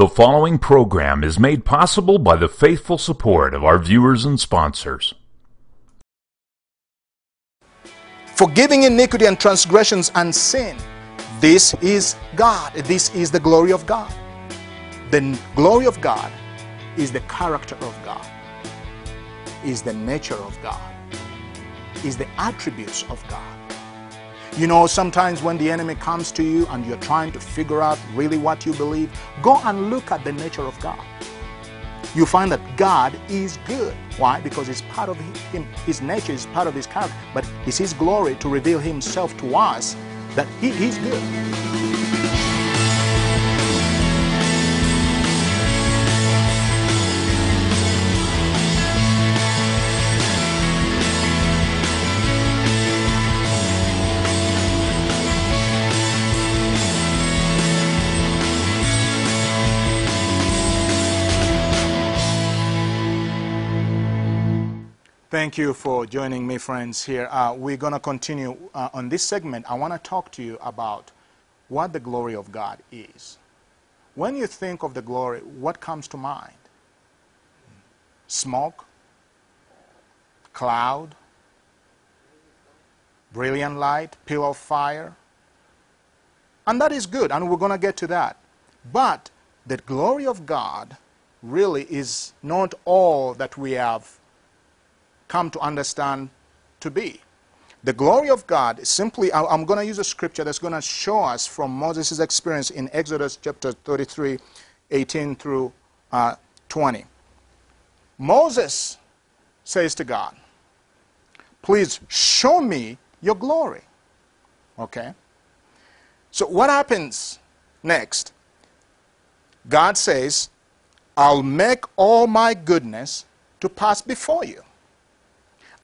The following program is made possible by the faithful support of our viewers and sponsors. Forgiving iniquity and transgressions and sin. This is God. This is the glory of God. The glory of God is the character of God, is the nature of God, is the attributes of God. You know, sometimes when the enemy comes to you and you're trying to figure out really what you believe, go and look at the nature of God. You find that God is good. Why? Because it's part of him, his nature is part of his character. But it's his glory to reveal himself to us that he, he's good. Thank you for joining me, friends, here. Uh, we're going to continue uh, on this segment. I want to talk to you about what the glory of God is. When you think of the glory, what comes to mind? Smoke, cloud, brilliant light, pillar of fire. And that is good, and we're going to get to that. But the glory of God really is not all that we have come to understand to be. The glory of God is simply, I'm going to use a scripture that's going to show us from Moses' experience in Exodus chapter 33, 18 through uh, 20. Moses says to God, Please show me your glory. Okay? So, what happens next? God says, I'll make all my goodness to pass before you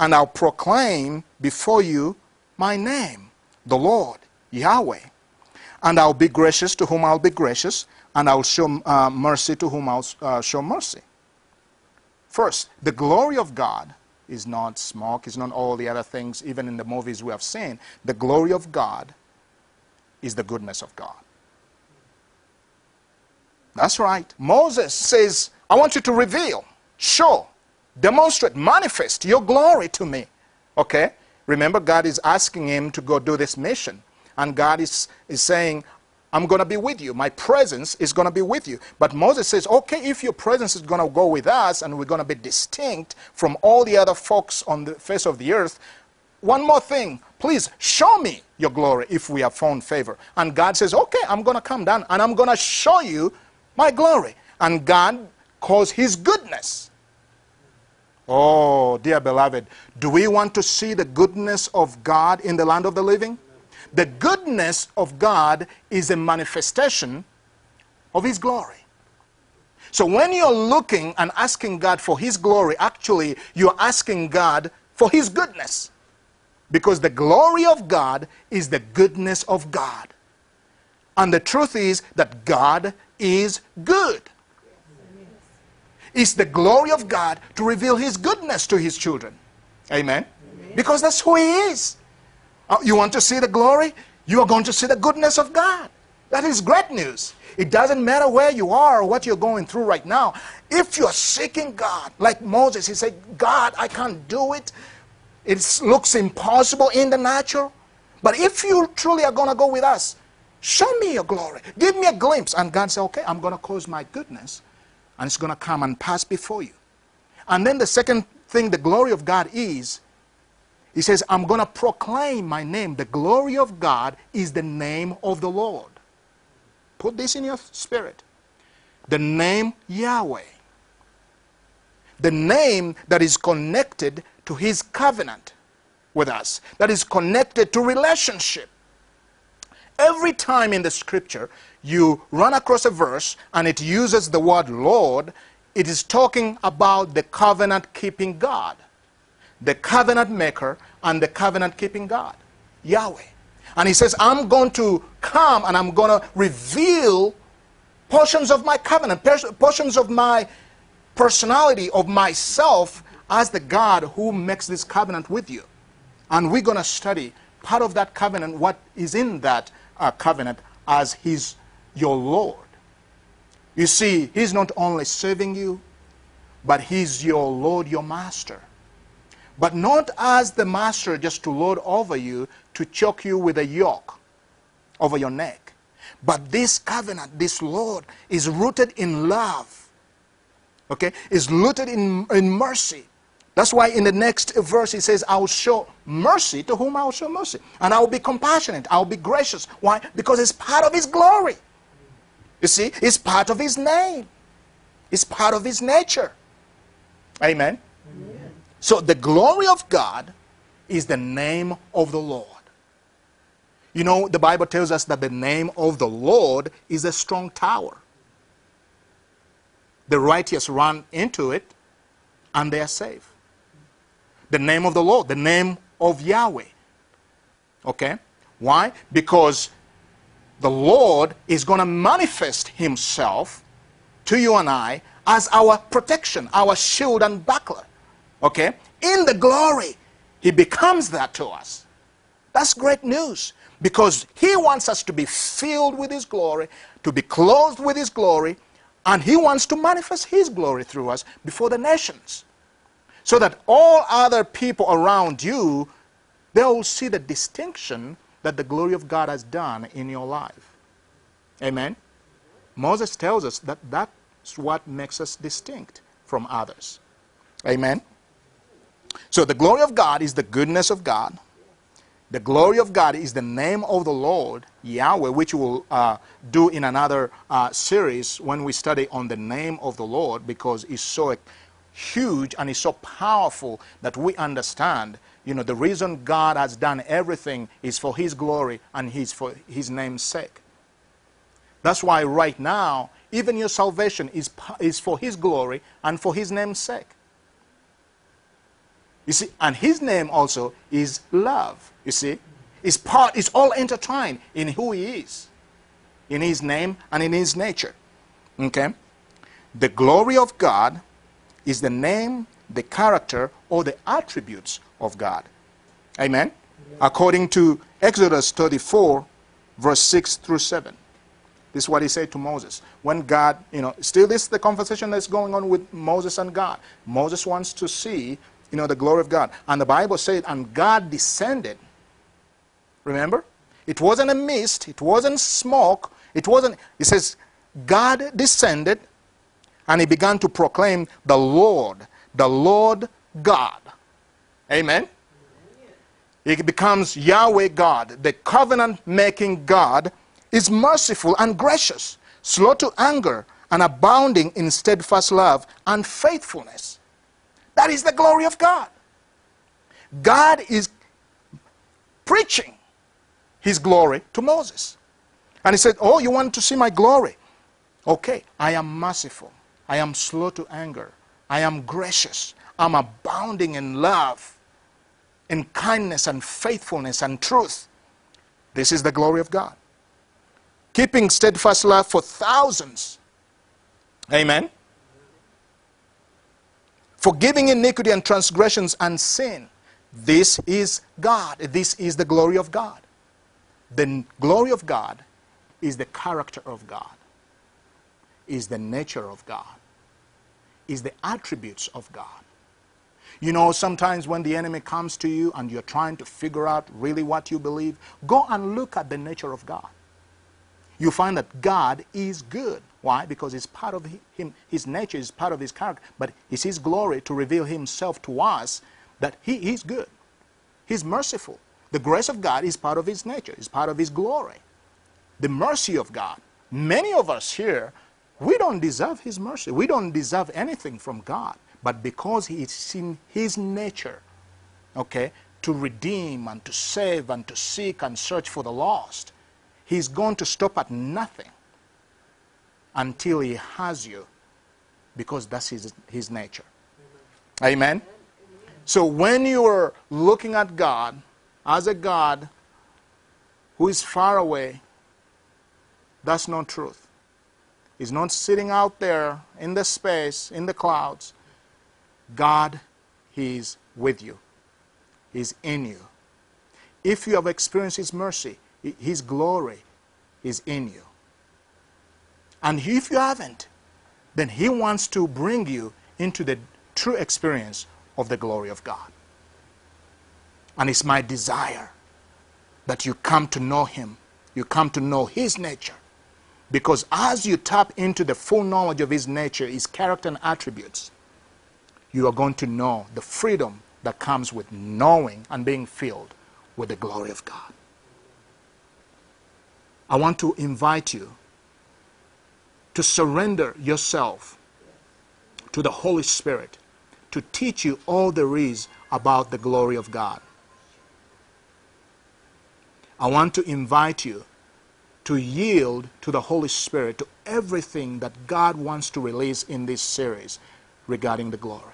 and I'll proclaim before you my name, the Lord, Yahweh. And I'll be gracious to whom I'll be gracious, and I'll show uh, mercy to whom I'll uh, show mercy. First, the glory of God is not smoke, it's not all the other things, even in the movies we have seen. The glory of God is the goodness of God. That's right. Moses says, I want you to reveal, show, demonstrate, manifest your glory to me. Okay? Remember, God is asking him to go do this mission. And God is, is saying, I'm going to be with you. My presence is going to be with you. But Moses says, okay, if your presence is going to go with us and we're going to be distinct from all the other folks on the face of the earth, one more thing, please show me your glory if we have found favor. And God says, okay, I'm going to come down and I'm going to show you my glory. And God calls his goodness Oh, dear beloved, do we want to see the goodness of God in the land of the living? The goodness of God is a manifestation of His glory. So when you're looking and asking God for His glory, actually, you're asking God for His goodness. Because the glory of God is the goodness of God. And the truth is that God is good. It's the glory of God to reveal His goodness to His children. Amen? Amen. Because that's who He is. Uh, you want to see the glory? You are going to see the goodness of God. That is great news. It doesn't matter where you are or what you're going through right now. If you're seeking God, like Moses, he said, God, I can't do it. It looks impossible in the natural. But if you truly are going to go with us, show me your glory. Give me a glimpse. And God said, okay, I'm going to cause my goodness and it's going to come and pass before you. And then the second thing the glory of God is, he says, I'm going to proclaim my name. The glory of God is the name of the Lord. Put this in your spirit. The name Yahweh. The name that is connected to his covenant with us, that is connected to relationship. Every time in the scripture you run across a verse and it uses the word Lord, it is talking about the covenant keeping God, the covenant maker and the covenant keeping God, Yahweh. And he says, I'm going to come and I'm going to reveal portions of my covenant, portions of my personality, of myself as the God who makes this covenant with you. And we're going to study part of that covenant, what is in that uh, covenant as his your Lord. You see, He's not only serving you, but He's your Lord, your Master. But not as the Master just to lord over you, to choke you with a yoke over your neck. But this covenant, this Lord, is rooted in love. Okay? Is rooted in, in mercy. That's why in the next verse he says, I will show mercy to whom I will show mercy. And I will be compassionate. I will be gracious. Why? Because it's part of his glory. You see, it's part of his name. It's part of his nature. Amen. Amen. So the glory of God is the name of the Lord. You know, the Bible tells us that the name of the Lord is a strong tower. The righteous run into it and they are safe. The name of the Lord, the name of Yahweh. Okay? Why? Because the Lord is going to manifest himself to you and I as our protection, our shield and buckler. Okay? In the glory, he becomes that to us. That's great news because he wants us to be filled with his glory, to be clothed with his glory, and he wants to manifest his glory through us before the nations. So that all other people around you, they'll see the distinction that the glory of God has done in your life. Amen? Moses tells us that that's what makes us distinct from others. Amen? So the glory of God is the goodness of God. The glory of God is the name of the Lord, Yahweh, which we'll uh, do in another uh, series when we study on the name of the Lord because it's so huge and it's so powerful that we understand, you know, the reason God has done everything is for His glory and His, for His name's sake. That's why right now, even your salvation is, is for His glory and for His name's sake. You see, and his name also is love. You see, it's part, it's all intertwined in who he is, in his name and in his nature. Okay? The glory of God is the name, the character, or the attributes of God. Amen? According to Exodus 34, verse 6 through 7. This is what he said to Moses. When God, you know, still this is the conversation that's going on with Moses and God. Moses wants to see you know, the glory of God. And the Bible said, and God descended. Remember? It wasn't a mist, it wasn't smoke, it wasn't, it says, God descended and he began to proclaim the Lord, the Lord God. Amen? It becomes Yahweh God, the covenant making God, is merciful and gracious, slow to anger, and abounding in steadfast love and faithfulness. That is the glory of God. God is preaching his glory to Moses. And he said, Oh, you want to see my glory? Okay, I am merciful. I am slow to anger. I am gracious. I'm abounding in love, in kindness and faithfulness and truth. This is the glory of God. Keeping steadfast love for thousands. Amen forgiving iniquity and transgressions and sin. This is God. This is the glory of God. The glory of God is the character of God, is the nature of God, is the attributes of God. You know, sometimes when the enemy comes to you and you're trying to figure out really what you believe, go and look at the nature of God. You find that God is good. Why? Because it's part of him, his nature is part of his character. But it's his glory to reveal himself to us that he is good. He's merciful. The grace of God is part of his nature, is part of his glory. The mercy of God. Many of us here, we don't deserve his mercy. We don't deserve anything from God. But because it's in his nature, okay, to redeem and to save and to seek and search for the lost, he's going to stop at nothing until he has you because that's his, his nature. Amen? Amen? So when you are looking at God as a God who is far away, that's not truth. He's not sitting out there in the space, in the clouds. God, He's with you. He's in you. If you have experienced His mercy, His glory is in you. And if you haven't, then He wants to bring you into the true experience of the glory of God. And it's my desire that you come to know Him, you come to know His nature. Because as you tap into the full knowledge of His nature, His character and attributes, you are going to know the freedom that comes with knowing and being filled with the glory of God. I want to invite you to surrender yourself to the Holy Spirit to teach you all there is about the glory of God. I want to invite you to yield to the Holy Spirit, to everything that God wants to release in this series regarding the glory.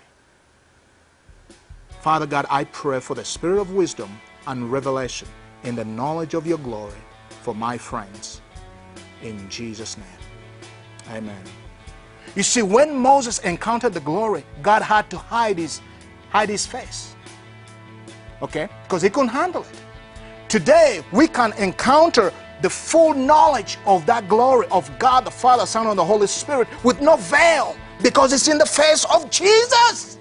Father God, I pray for the spirit of wisdom and revelation in the knowledge of your glory for my friends. In Jesus' name. Amen. You see, when Moses encountered the glory, God had to hide his, hide his face. Okay? Because he couldn't handle it. Today, we can encounter the full knowledge of that glory of God, the Father, Son, and the Holy Spirit with no veil because it's in the face of Jesus.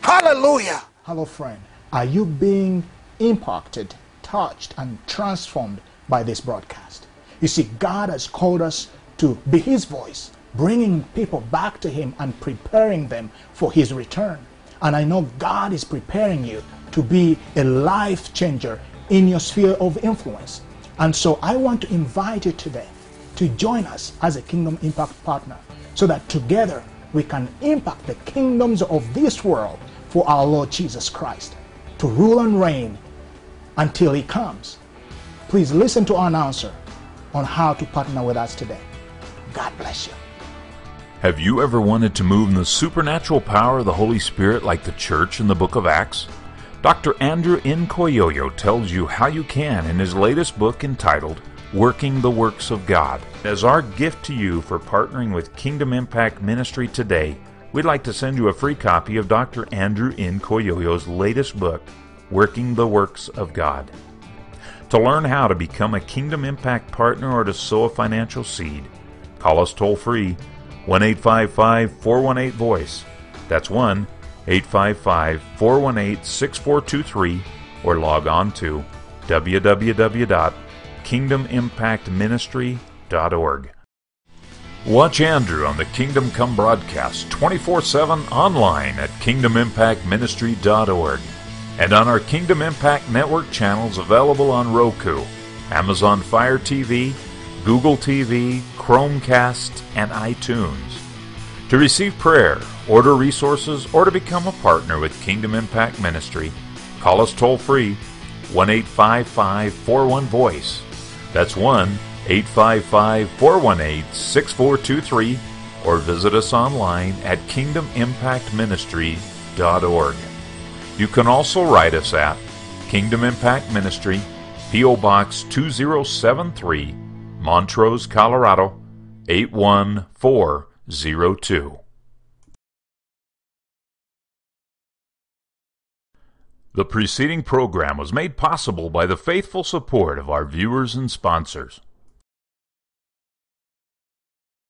Hallelujah. Hello, friend. Are you being impacted, touched, and transformed by this broadcast? You see, God has called us to be His voice, bringing people back to Him and preparing them for His return. And I know God is preparing you to be a life changer in your sphere of influence. And so I want to invite you today to join us as a Kingdom Impact partner so that together we can impact the kingdoms of this world for our Lord Jesus Christ to rule and reign until He comes. Please listen to our announcer on how to partner with us today. God bless you. Have you ever wanted to move in the supernatural power of the Holy Spirit like the church in the book of Acts? Dr. Andrew Nkoyoyo tells you how you can in his latest book entitled Working the Works of God. As our gift to you for partnering with Kingdom Impact Ministry today, we'd like to send you a free copy of Dr. Andrew Nkoyoyo's latest book, Working the Works of God. To learn how to become a Kingdom Impact partner or to sow a financial seed, call us toll free 1 855 418 VOICE. That's 1 855 418 6423 or log on to www.kingdomimpactministry.org. Watch Andrew on the Kingdom Come broadcast 24 7 online at kingdomimpactministry.org and on our Kingdom Impact Network channels available on Roku, Amazon Fire TV, Google TV, Chromecast, and iTunes. To receive prayer, order resources, or to become a partner with Kingdom Impact Ministry, call us toll free 1 855 41 Voice. That's 1 855 418 6423 or visit us online at kingdomimpactministry.org. You can also write us at Kingdom Impact Ministry, P.O. Box 2073, Montrose, Colorado 81402. The preceding program was made possible by the faithful support of our viewers and sponsors.